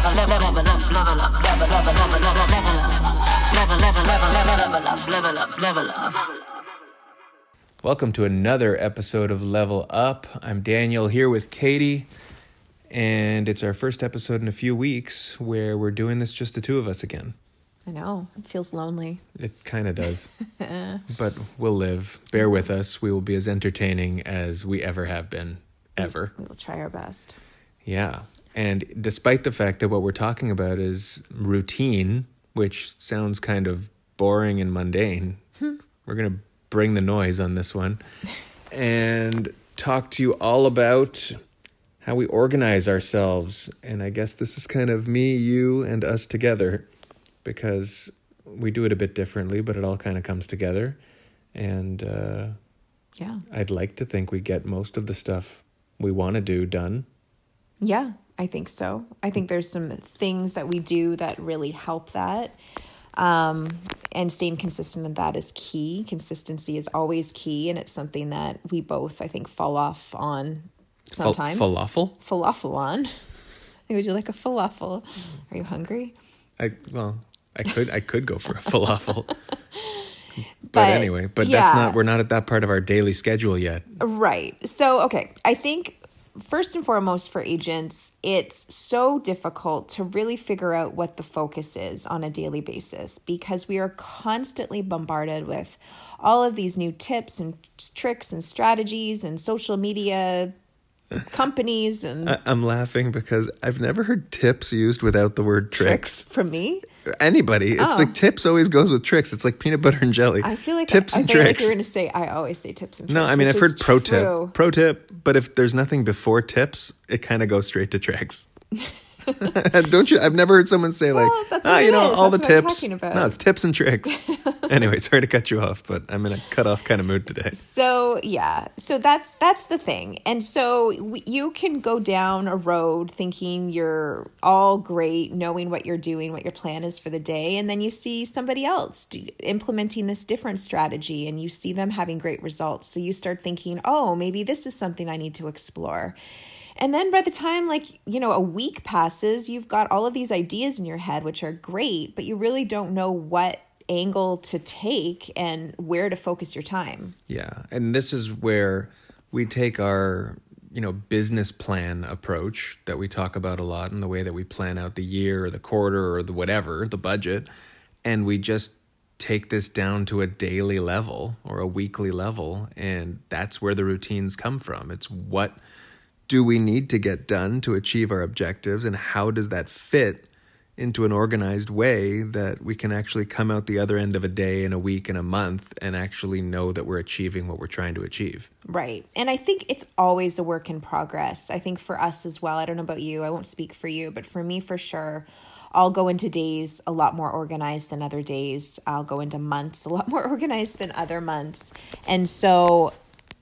Level Welcome to another episode of Level Up. I'm Daniel here with Katie, and it's our first episode in a few weeks where we're doing this just the two of us again. I know. It feels lonely. It kind of does. but we'll live. Bear with us. We will be as entertaining as we ever have been, ever. We will try our best. Yeah. And despite the fact that what we're talking about is routine, which sounds kind of boring and mundane, hmm. we're going to bring the noise on this one and talk to you all about how we organize ourselves. And I guess this is kind of me, you, and us together because we do it a bit differently, but it all kind of comes together. And uh, yeah, I'd like to think we get most of the stuff we want to do done. Yeah, I think so. I think there's some things that we do that really help that. Um, and staying consistent in that is key. Consistency is always key, and it's something that we both, I think, fall off on sometimes. falafel? Falafel on. Would you like a falafel? Are you hungry? I well, I could I could go for a falafel. but, but, anyway, but yeah. that's not we're not at that part of our daily schedule yet. Right. So, okay, I think first and foremost for agents, it's so difficult to really figure out what the focus is on a daily basis because we are constantly bombarded with all of these new tips and tricks and strategies and social media companies and I, am laughing because I've never heard tips used without the word tricks. tricks from me? Anybody. It's oh. like tips always goes with tricks. It's like peanut butter and jelly. I feel like tips I, and I feel tricks. Like you're going to say I always say tips and tricks. No, I mean I've heard pro true. tip. Pro tip, but if there's nothing before tips, it kind of goes straight to tricks. Don't you? I've never heard someone say like, well, ah, you know, all that's the tips. No, it's tips and tricks. anyway, sorry to cut you off, but I'm in a cut off kind of mood today. So yeah, so that's that's the thing, and so w- you can go down a road thinking you're all great, knowing what you're doing, what your plan is for the day, and then you see somebody else do, implementing this different strategy, and you see them having great results. So you start thinking, oh, maybe this is something I need to explore. And then by the time, like, you know, a week passes, you've got all of these ideas in your head, which are great, but you really don't know what angle to take and where to focus your time. Yeah. And this is where we take our, you know, business plan approach that we talk about a lot in the way that we plan out the year or the quarter or the whatever, the budget, and we just take this down to a daily level or a weekly level and that's where the routines come from. It's what do we need to get done to achieve our objectives and how does that fit into an organized way that we can actually come out the other end of a day and a week and a month and actually know that we're achieving what we're trying to achieve. Right. And I think it's always a work in progress. I think for us as well, I don't know about you, I won't speak for you, but for me for sure, I'll go into days a lot more organized than other days. I'll go into months a lot more organized than other months. And so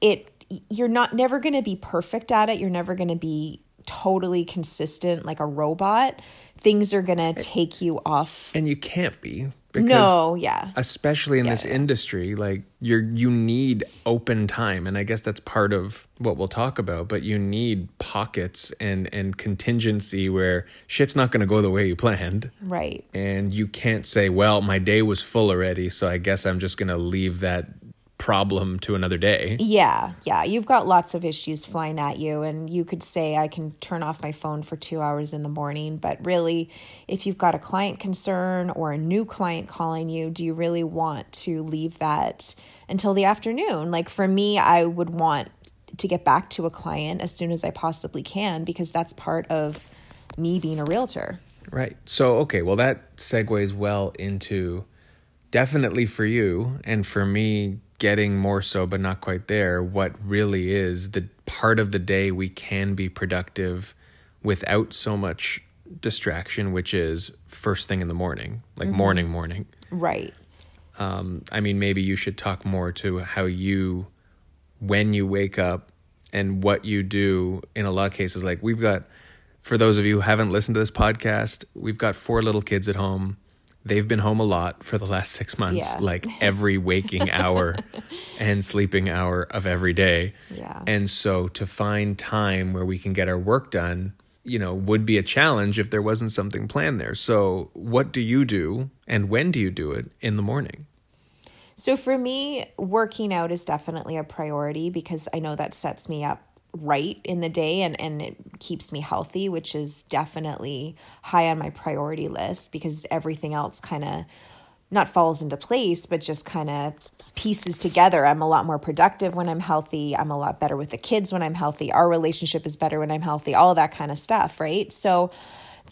it you're not never going to be perfect at it. You're never going to be totally consistent like a robot. Things are going to take you off. And you can't be because no, yeah. Especially in yeah, this yeah. industry, like you're you need open time and I guess that's part of what we'll talk about, but you need pockets and and contingency where shit's not going to go the way you planned. Right. And you can't say, "Well, my day was full already, so I guess I'm just going to leave that problem to another day. Yeah, yeah. You've got lots of issues flying at you, and you could say, I can turn off my phone for two hours in the morning. But really, if you've got a client concern or a new client calling you, do you really want to leave that until the afternoon? Like for me, I would want to get back to a client as soon as I possibly can because that's part of me being a realtor. Right. So, okay, well, that segues well into definitely for you and for me getting more so, but not quite there, what really is the part of the day we can be productive without so much distraction, which is first thing in the morning, like morning, morning. Right. Um, I mean, maybe you should talk more to how you, when you wake up and what you do in a lot of cases. Like, we've got, for those of you who haven't listened to this podcast, we've got four little kids at home. They've been home a lot for the last six months, Yeah. like every waking hour and sleeping hour of every day. Yeah. And so to find time where we can get our work done, you know, would be a challenge if there wasn't something planned there. So, what do you do and when do you do it in the morning? So for me, working out is definitely a priority because I know that sets me up right in the day and, and it keeps me healthy, which is definitely high on my priority list because everything else kind of not falls into place, but just kind of pieces together. I'm a lot more productive when I'm healthy. I'm a lot better with the kids when I'm healthy. Our relationship is better when I'm healthy, all that kind of stuff, right? So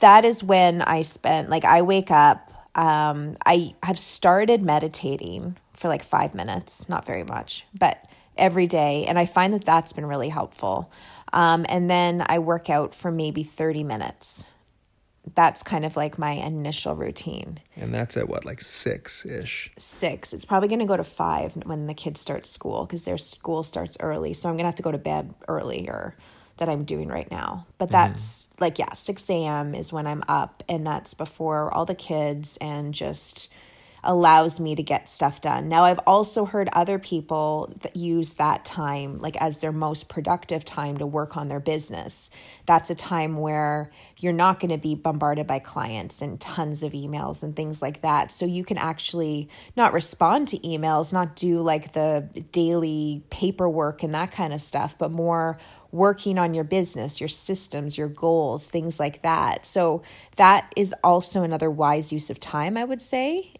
that is when I spend, like, I wake up. Um, I have started meditating for like five minutes, not very much, but every day. And I find that that's been really helpful. Um, and then I work out for maybe 30 minutes. That's kind of like my initial routine. And that's at what, like six ish? Six. It's probably going to go to five when the kids start school because their school starts early. So I'm going to have to go to bed earlier that I'm doing right now. But that's like, yeah, 6 a.m. is when I'm up, and that's before all the kids and just allows me to get stuff done. Now, I've also heard other people that use that time like as their most productive time to work on their business. That's a time where you're not going to be bombarded by clients and tons of emails and things like that. So you can actually not respond to emails, not do like the daily paperwork and that kind of stuff, but more working on your business, your systems, your goals, things like that. So that is also another wise use of time, I would say.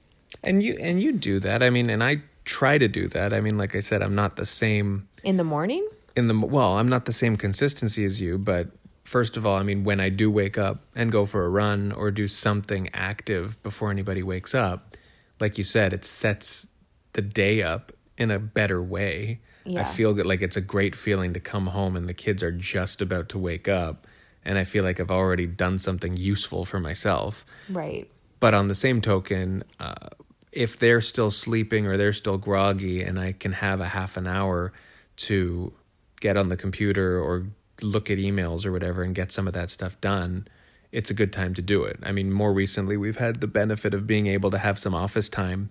And you and you do that. I mean, and I try to do that. I mean, like I said, I'm not the same In the morning? in the well, I'm not the same consistency as you, but first of all, I mean, when I do wake up and go for a run or do something active before anybody wakes up, like you said, it sets the day up in a better way. yeah. I feel like it's a great feeling to come home and the kids are just about to wake up and I feel like I've already done something useful for myself. Right. But on the same token, uh, if they're still sleeping or they're still groggy, and I can have a half an hour to get on the computer or look at emails or whatever and get some of that stuff done, it's a good time to do it. I mean, more recently, we've had the benefit of being able to have some office time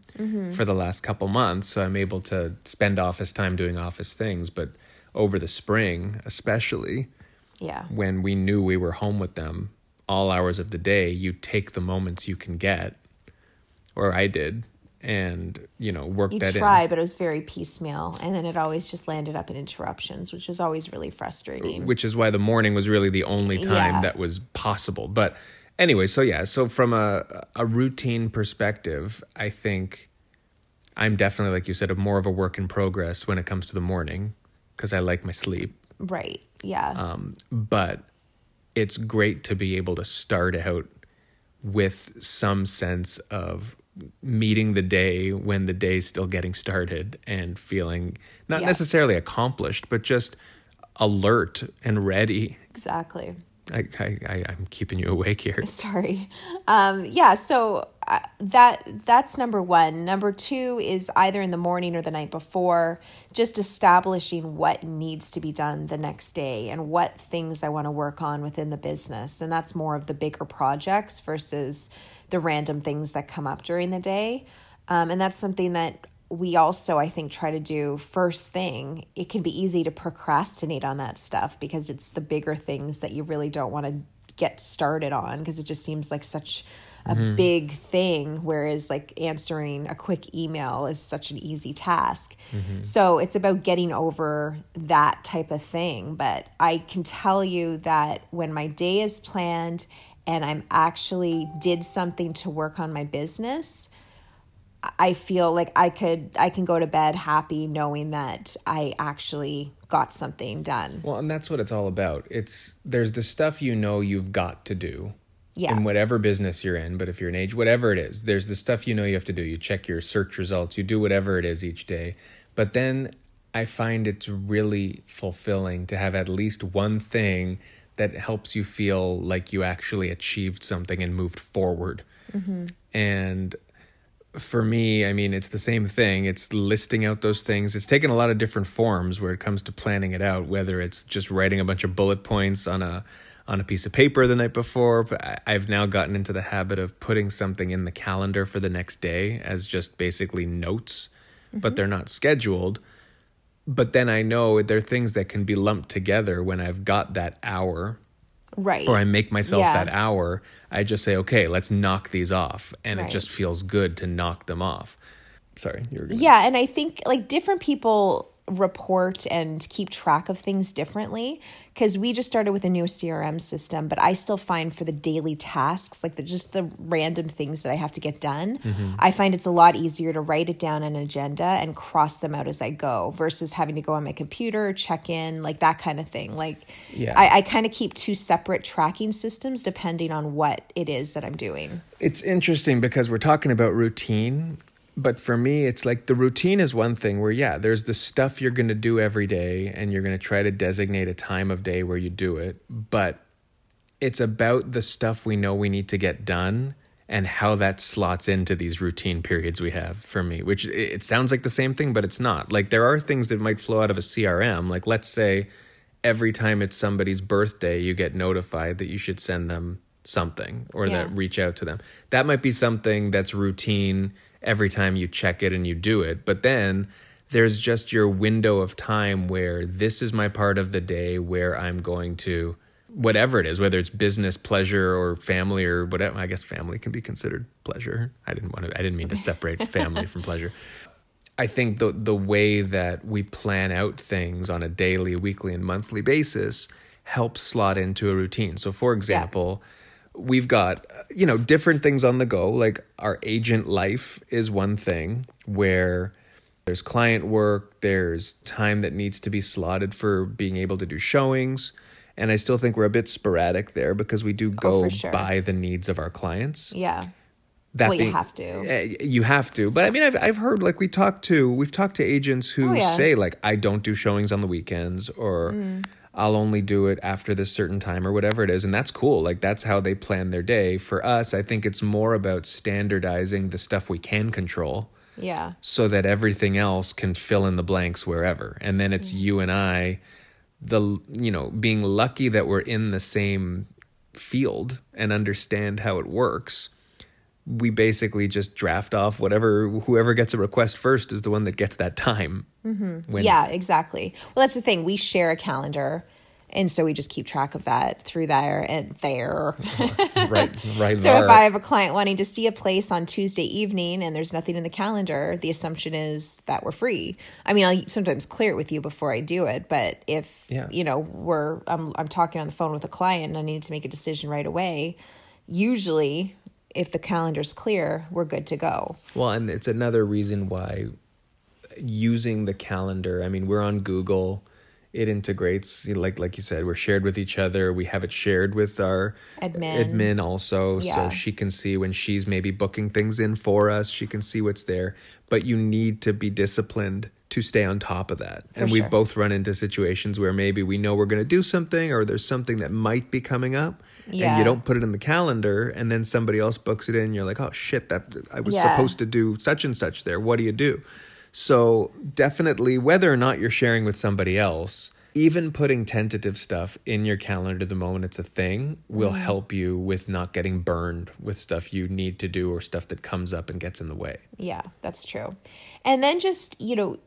for the last couple months. So I'm able to spend office time doing office things. But over the spring, especially, Yeah. when we knew we were home with them all hours of the day, you take the moments you can get, or I did, and you know work You that tried, but it was very piecemeal. And then it always just landed up in interruptions, which was always really frustrating. which is why the morning was really the only time Yeah. that was possible. But anyway, so yeah, so from a a routine perspective, I think I'm definitely like you said, a more of a work in progress when it comes to the morning because I like my sleep. right. Yeah. Um, but it's great to be able to start out with some sense of meeting the day when the day's still getting started and feeling not Yeah. necessarily accomplished, but just alert and ready. exactly. I, I, I'm keeping you awake here. Sorry. Um, yeah, so uh, that that's number one. Number two is either in the morning or the night before, just establishing what needs to be done the next day and what things I want to work on within the business. And that's more of the bigger projects versus the random things that come up during the day. Um, and that's something that we also i think try to do first thing it can be easy to procrastinate on that stuff because it's the bigger things that you really don't want to get started on because it just seems like such a mm-hmm. big thing whereas like answering a quick email is such an easy task. Mm-hmm. So it's about getting over that type of thing but i can tell you that when my day is planned and i'm actually did something to work on my business I feel like I could I can go to bed happy knowing that I actually got something done. Well, and that's what it's all about. It's there's the stuff you know you've got to do. Yeah. In whatever business you're in, but if you're an age, whatever it is, there's the stuff you know you have to do. You check your search results, you do whatever it is each day. But then I find it's really fulfilling to have at least one thing that helps you feel like you actually achieved something and moved forward. Mm-hmm. And for me, I mean, it's the same thing. It's listing out those things. It's taken a lot of different forms where it comes to planning it out, whether it's just writing a bunch of bullet points on a on a piece of paper the night before. But I've now gotten into the habit of putting something in the calendar for the next day as just basically notes, but mm-hmm. they're not scheduled. But then I know there are things that can be lumped together when I've got that hour Right. or I make myself Yeah. that hour, I just say, okay, let's knock these off. And Right. it just feels good to knock them off. Sorry, you were gonna, Yeah, and I think like different people report and keep track of things differently because we just started with a new CRM system, but I still find for the daily tasks, like the just the random things that I have to get done, Mm-hmm. I find it's a lot easier to write it down an agenda and cross them out as I go versus having to go on my computer, check in, like that kind of thing. Like Yeah. I, I kind of keep two separate tracking systems depending on what it is that I'm doing. It's interesting because we're talking about routine, but for me, it's like the routine is one thing where, yeah, there's the stuff you're going to do every day and you're going to try to designate a time of day where you do it. But it's about the stuff we know we need to get done and how that slots into these routine periods we have for me, which it sounds like the same thing, but it's not. Like there are things that might flow out of a CRM. Like let's say every time it's somebody's birthday, you get notified that you should send them something or Yeah. that reach out to them. That might be something that's routine every time you check it and you do it. But then there's just your window of time where this is my part of the day where I'm going to whatever it is, whether it's business, pleasure, or family, or whatever. I guess family can be considered pleasure. I didn't want to. I didn't mean to separate family from pleasure. I think the the way that we plan out things on a daily, weekly, and monthly basis helps slot into a routine. So, for example, we've got you know different things on the go. Like our agent life is one thing where there's client work, there's time that needs to be slotted for being able to do showings. And I still think we're a bit sporadic there because we do go for sure. by the needs of our clients. Yeah. That Well, you have to. Eh, You have to. But I mean, I've, I've heard like we talked to, we've talked to agents who Oh, yeah. say like, I don't do showings on the weekends or Mm. I'll only do it after this certain time or whatever it is. And that's cool. Like that's how they plan their day. For us, I think it's more about standardizing the stuff we can control Yeah. so that everything else can fill in the blanks wherever. And then it's you and I, the you know, being lucky that we're in the same field and understand how it works. We basically just draft off whatever whoever gets a request first is the one that gets that time. Mm-hmm. Yeah, exactly. Well, that's the thing. We share a calendar, and so we just keep track of that through there and there. right, right. so there. if I have a client wanting to see a place on Tuesday evening and there's nothing in the calendar, the assumption is that we're free. I mean, I'll sometimes clear it with you before I do it, but if Yeah. you know we're I'm I'm talking on the phone with a client and I need to make a decision right away, usually if the calendar's clear, we're good to go. Well, and it's another reason why using the calendar. I mean, we're on Google. It integrates, like like you said, we're shared with each other. We have it shared with our Admin. admin also, Yeah. so she can see when she's maybe booking things in for us. She can see what's there. But you need to be disciplined to stay on top of that. and we've both run into situations where maybe we know we're going to do something, or there's something that might be coming up, and you don't put it in the calendar, and then somebody else books it in. and You're like, oh shit, that I was Yeah. supposed to do such and such there. What do you do? So definitely, whether or not you're sharing with somebody else, even putting tentative stuff in your calendar the moment it's a thing will Mm-hmm. help you with not getting burned with stuff you need to do or stuff that comes up and gets in the way. Yeah, that's true. And then just, you know,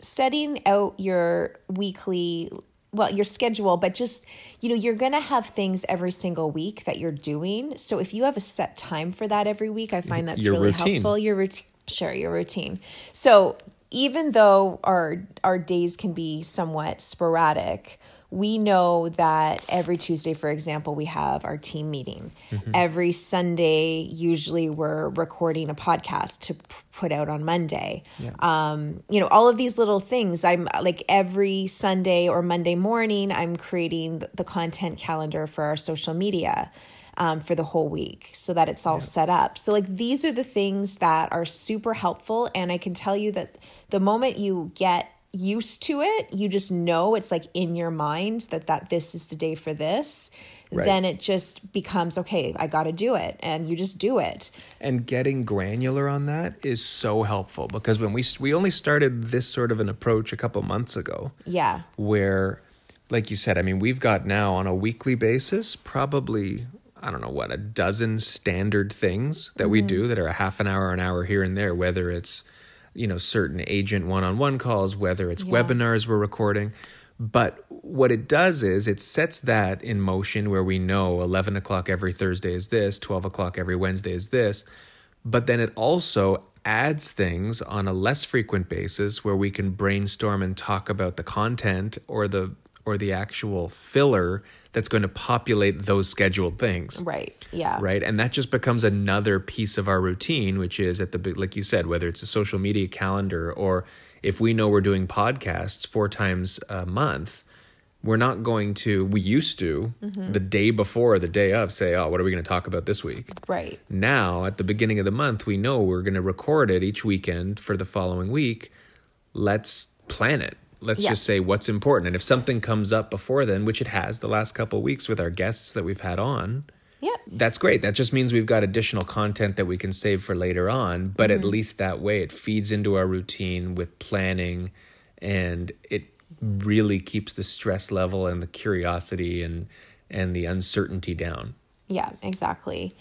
setting out your weekly well, your schedule, but just, you know, you're going to have things every single week that you're doing. So if you have a set time for that every week, I find that's Your really routine. helpful. Your routine. Sure, your routine. So even though our our days can be somewhat sporadic, we know that every Tuesday, for example, we have our team meeting. Every Sunday, usually we're recording a podcast to p- put out on Monday. Um, you know, all of these little things. I'm like every Sunday or Monday morning, I'm creating the content calendar for our social media um, for the whole week so that it's all set up. So, like, these are the things that are super helpful. And I can tell you that the moment you get used to it, you just know it's like in your mind that that this is the day for this. Right. Then it just becomes okay. I got to do it, and you just do it. And getting granular on that is so helpful because when we we only started this sort of an approach a couple months ago. Yeah. Where, like you said, I mean, we've got now on a weekly basis probably I don't know what a dozen standard things that mm-hmm. we do that are a half an hour, an hour here and there. Whether it's you know certain agent one-on-one calls, whether it's yeah. webinars we're recording. But what it does is it sets that in motion where we know 11 o'clock every Thursday is this, 12 o'clock every Wednesday is this. But then it also adds things on a less frequent basis where we can brainstorm and talk about the content or the or the actual filler that's going to populate those scheduled things. Right. Yeah. Right. And that just becomes another piece of our routine, which is at the like you said, whether it's a social media calendar or if we know we're doing podcasts four times a month, we're not going to we used to mm-hmm. the day before or the day of say oh what are we going to talk about this week right now at the beginning of the month we know we're going to record it each weekend for the following week let's plan it let's yeah. just say what's important and if something comes up before then which it has the last couple weeks with our guests that we've had on yeah that's great that just means we've got additional content that we can save for later on but mm-hmm. at least that way it feeds into our routine with planning and it really keeps the stress level and the curiosity and and the uncertainty down. Yeah, exactly.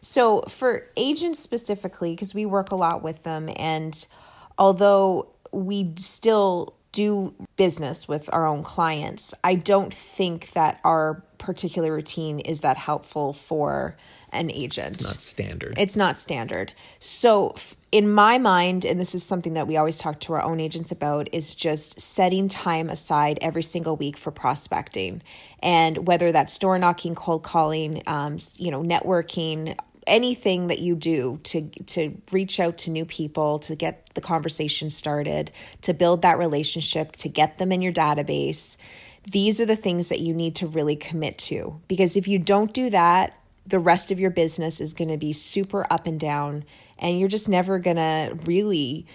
So for agents specifically because we work a lot with them and although we still do business with our own clients, I don't think that our particular routine is that helpful for an agent. It's not standard. It's not standard. So, in my mind, and this is something that we always talk to our own agents about, is just setting time aside every single week for prospecting, and whether that's door knocking, cold calling, um, you know, networking, anything that you do to to reach out to new people to get the conversation started to build that relationship to get them in your database these are the things that you need to really commit to. Because if you don't do that the rest of your business is going to be super up and down and you're just never going to really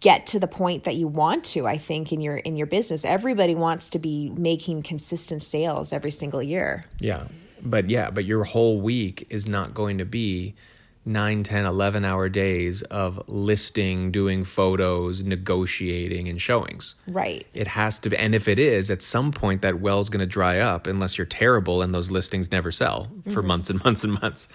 get to the point that you want to i think in your in your business. Everybody wants to be making consistent sales every single year. Yeah but yeah but your whole week is not going to be 9 10 11 hour days of listing doing photos negotiating and showings. Right. It has to be and if it is at some point that well's going to dry up unless you're terrible and those listings never sell for mm-hmm. months and months and months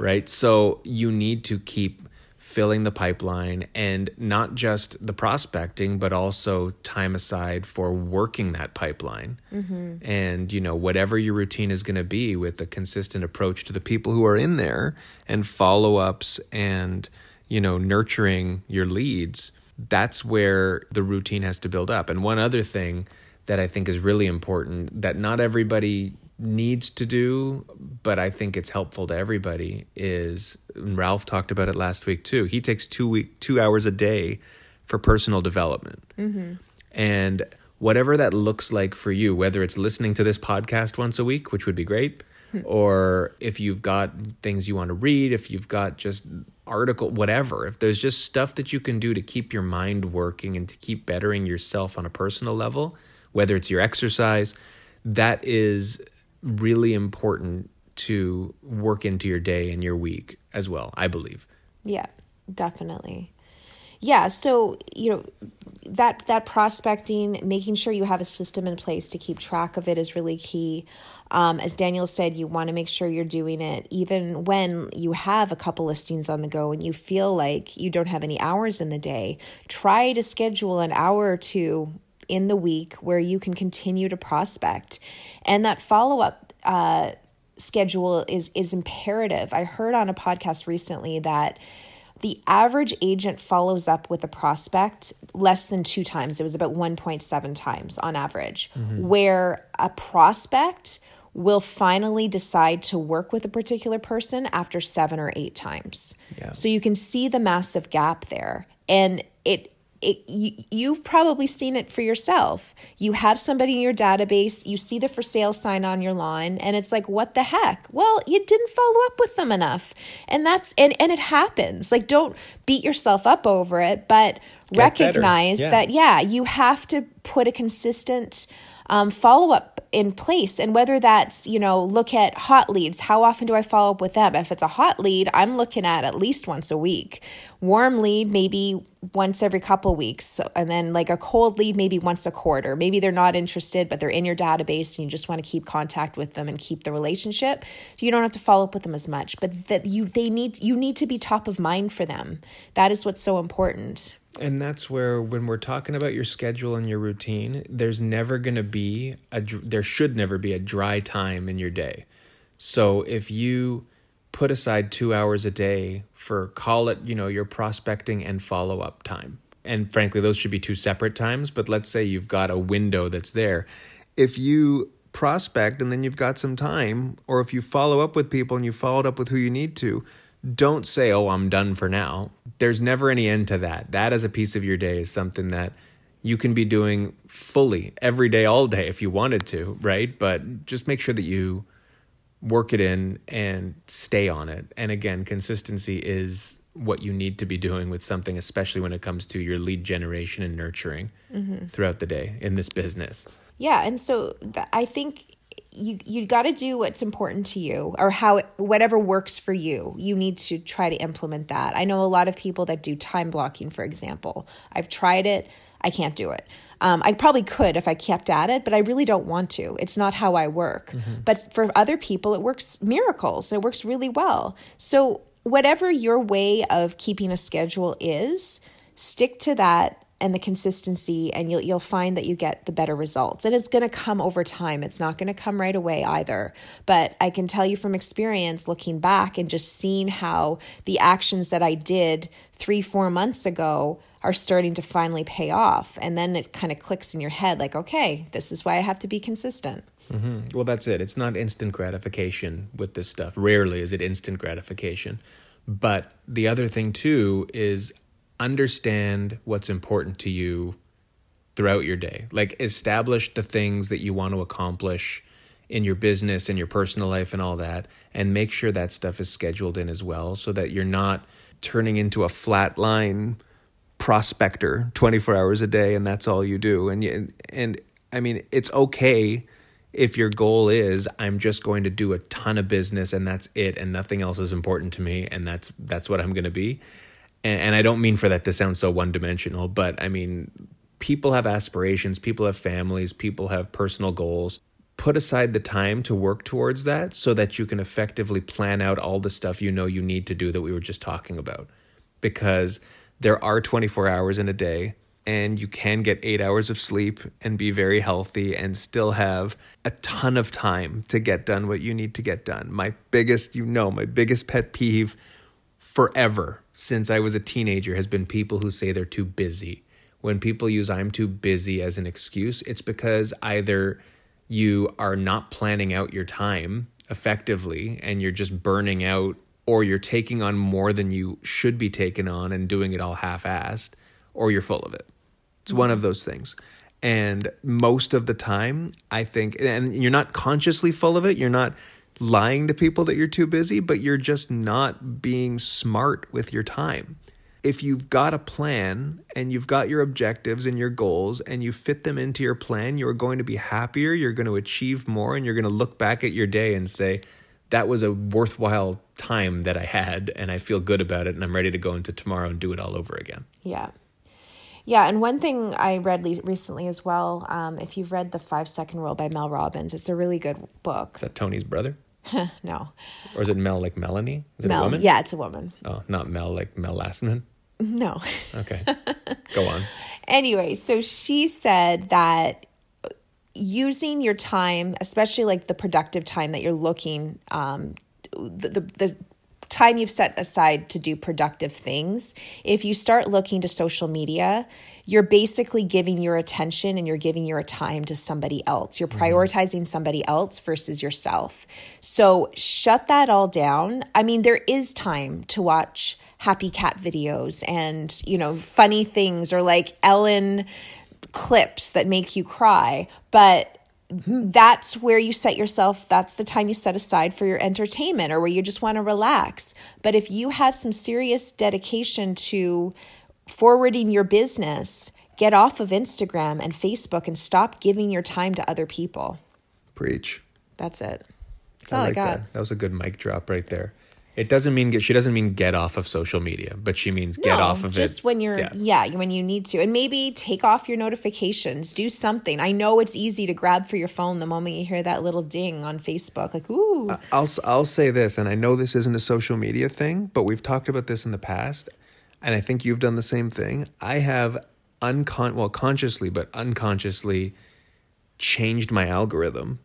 right? So you need to keep filling the pipeline and not just the prospecting but also time aside for working that pipeline mm-hmm. and you know whatever your routine is going to be with a consistent approach to the people who are in there and follow-ups and you know nurturing your leads that's where the routine has to build up and one other thing that i think is really important that not everybody needs to do, but I think it's helpful to everybody is Ralph talked about it last week too. He takes two week two hours a day for personal development. Mm-hmm. And whatever that looks like for you, whether it's listening to this podcast once a week, which would be great, hmm. or if you've got things you want to read, if you've got just article whatever, if there's just stuff that you can do to keep your mind working and to keep bettering yourself on a personal level, whether it's your exercise, that is really important to work into your day and your week as well, I believe. Yeah, definitely. Yeah, so, you know, that that prospecting, making sure you have a system in place to keep track of it is really key. Um, as Daniel said, you want to make sure you're doing it even when you have a couple listings on the go and you feel like you don't have any hours in the day. Try to schedule an hour or two in the week where you can continue to prospect. And that follow up uh, schedule is is imperative. I heard on a podcast recently that the average agent follows up with a prospect less than two times. It was about 1.7 times on average, mm-hmm. where a prospect will finally decide to work with a particular person after seven or eight times. Yeah. So you can see the massive gap there. And it it, you, you've probably seen it for yourself. You have somebody in your database, you see the for sale sign on your lawn, and it's like, what the heck? Well, you didn't follow up with them enough. And that's, and, and it happens. Like, don't beat yourself up over it, but Get recognize. Yeah. that, yeah, you have to put a consistent um, follow up in place. And whether that's, you know, look at hot leads, how often do I follow up with them? If it's a hot lead, I'm looking at at least once a week. Warm lead, maybe once every couple weeks. And then like a cold lead, maybe once a quarter. Maybe they're not interested, but they're in your database and you just want to keep contact with them and keep the relationship. You don't have to follow up with them as much, but that you, they need, you need to be top of mind for them. That is what's so important. And that's where, when we're talking about your schedule and your routine, there's never going to be a, there should never be a dry time in your day. So if you put aside two hours a day for, call it, you know, your prospecting and follow up time, and frankly, those should be two separate times, but let's say you've got a window that's there. If you prospect and then you've got some time, or if you follow up with people and you followed up with who you need to, don't say, oh, I'm done for now. There's never any end to that. That as a piece of your day is something that you can be doing fully every day, all day if you wanted to, right? But just make sure that you work it in and stay on it. And again, consistency is what you need to be doing with something, especially when it comes to your lead generation and nurturing mm-hmm. throughout the day in this business. Yeah, and so th- I think you you got to do what's important to you or how whatever works for you. You need to try to implement that. I know a lot of people that do time blocking, for example. I've tried it. I can't do it. Um, I probably could if I kept at it, but I really don't want to. It's not how I work. But for other people, it works miracles. It works really well. So whatever your way of keeping a schedule is, stick to that and the consistency and you'll you'll find that you get the better results and it's going to come over time it's not going to come right away either but i can tell you from experience looking back and just seeing how the actions that i did 3 4 months ago are starting to finally pay off and then it kind of clicks in your head like okay this is why i have to be consistent mm-hmm. Well, that's it. It's not instant gratification with this stuff. Rarely is it instant gratification. But the other thing, too, is understand what's important to you throughout your day. Like, establish the things that you want to accomplish in your business and your personal life and all that, and make sure that stuff is scheduled in as well so that you're not turning into a flat line prospector 24 hours a day and that's all you do and you, and I mean it's okay if your goal is I'm just going to do a ton of business and that's it and nothing else is important to me and that's that's what I'm going to be and, and I don't mean for that to sound so one dimensional but I mean people have aspirations people have families people have personal goals put aside the time to work towards that so that you can effectively plan out all the stuff you know you need to do that we were just talking about because there are 24 hours in a day and you can get eight hours of sleep and be very healthy and still have a ton of time to get done what you need to get done. My biggest, you know, my biggest pet peeve forever since I was a teenager has been people who say they're too busy. When people use I'm too busy as an excuse, it's because either you are not planning out your time effectively and you're just burning out or you're taking on more than you should be taking on and doing it all half-assed or you're full of it. It's one of those things. And most of the time, I think and you're not consciously full of it, you're not lying to people that you're too busy, but you're just not being smart with your time. If you've got a plan and you've got your objectives and your goals and you fit them into your plan, you're going to be happier, you're going to achieve more, and you're going to look back at your day and say, that was a worthwhile time that I had, and I feel good about it, and I'm ready to go into tomorrow and do it all over again. Yeah. Yeah, and one thing I read le- recently as well, um, if you've read The Five Second Rule by Mel Robbins, it's a really good book. Is that Tony's brother? No. Or is it Mel like Melanie? Is it a woman? Yeah, it's a woman. Oh, not Mel like Mel Lastman? No. Okay. Go on. anyway, so she said that using your time, especially like the productive time that you're looking, um, the, the, the time you've set aside to do productive things. If you start looking to social media, you're basically giving your attention and you're giving your time to somebody else. You're mm-hmm. prioritizing somebody else versus yourself. So shut that all down. I mean, there is time to watch happy cat videos and, you know, funny things or like Ellen clips that make you cry, but Hmm. that's where you set yourself that's the time you set aside for your entertainment or where you just want to relax but if you have some serious dedication to forwarding your business get off of instagram and facebook and stop giving your time to other people Preach. that's it that's I all i, like got that. That was a good mic drop right there. It doesn't mean get, she doesn't mean get off of social media, but she means get No, off of just it. Just when you're yeah. when you need to and maybe take off your notifications do something i know it's easy to grab for your phone the moment you hear that little ding on facebook like ooh I'll s- I'll say this, and I know this isn't a social media thing, but we've talked about this in the past, and I think you've done the same thing. I have uncon well consciously, but unconsciously changed my algorithm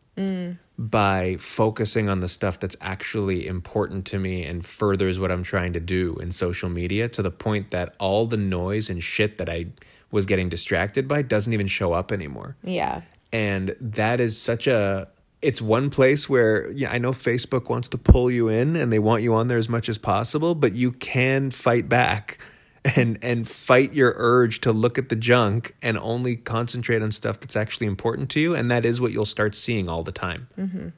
by focusing on the stuff that's actually important to me and furthers what I'm trying to do in social media to the point that all the noise and shit that I was getting distracted by doesn't even show up anymore. Yeah. And that is such a it's one place where yeah I know Facebook wants to pull you in and they want you on there as much as possible but you can fight back and and fight your urge to look at the junk and only concentrate on stuff that's actually important to you and that is what you'll start seeing all the time. Mm-hmm.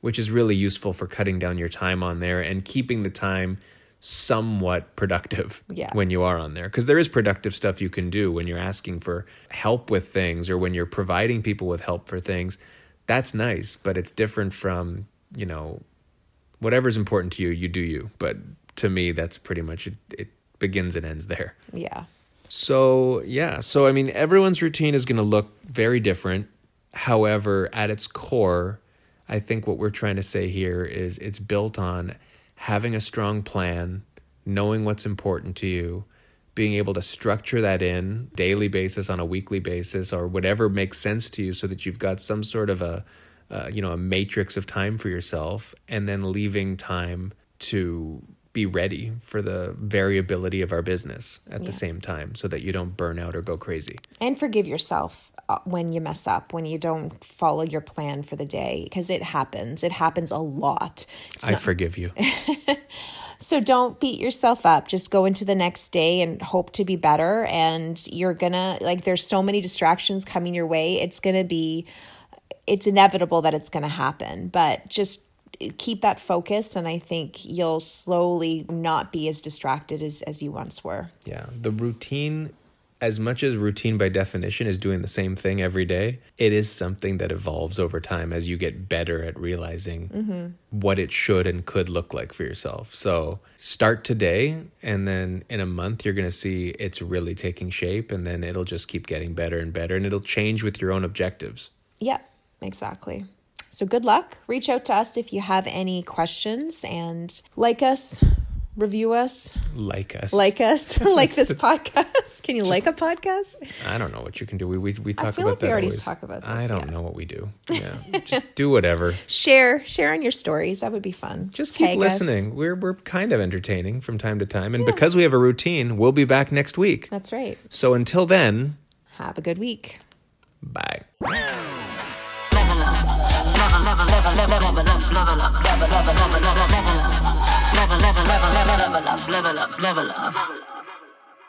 Which is really useful for cutting down your time on there and keeping the time somewhat productive Yeah. when you are on there. Because there is productive stuff you can do when you're asking for help with things or when you're providing people with help for things. That's nice but it's different from you know whatever's important to you you do you. But to me that's pretty much it, it begins and ends there yeah so, yeah. So, I mean, everyone's routine is going to look very different. However, at its core, I think what we're trying to say here is it's built on having a strong plan, knowing what's important to you, being able to structure that in daily basis on a weekly basis or whatever makes sense to you so that you've got some sort of a uh, you know a matrix of time for yourself and then leaving time to be ready for the variability of our business at the same time so that you don't burn out or go crazy. and forgive yourself uh, when you mess up when you don't follow your plan for the day because it happens. It happens a lot. I forgive you. so don't beat yourself up. Just go into the next day and hope to be better and you're gonna like there's so many distractions coming your way. It's gonna be it's inevitable that it's gonna happen but just keep that focus and i think you'll slowly not be as distracted as, as you once were Yeah. The routine, as much as routine by definition is doing the same thing every day, it is something that evolves over time as you get better at realizing mm-hmm. what it should and could look like for yourself. So start today, and then in a month, you're going to see it's really taking shape, and then it'll just keep getting better and better, and it'll change with your own objectives. Yeah, exactly. So good luck. Reach out to us if you have any questions and like us, review us, Like us. like us, like this podcast. Can you like a podcast? I don't know what you can do. We we, we talk feel about like we that. already always. talk about this, I don't yeah. know what we do. Yeah, just do whatever. Share, share on your stories. That would be fun. Just keep Tag us. listening. We're we're kind of entertaining from time to time, and because we have a routine, we'll be back next week. That's right. So until then, Have a good week. bye. Level up, never love, never never never never never love. Never level never lever up, level up.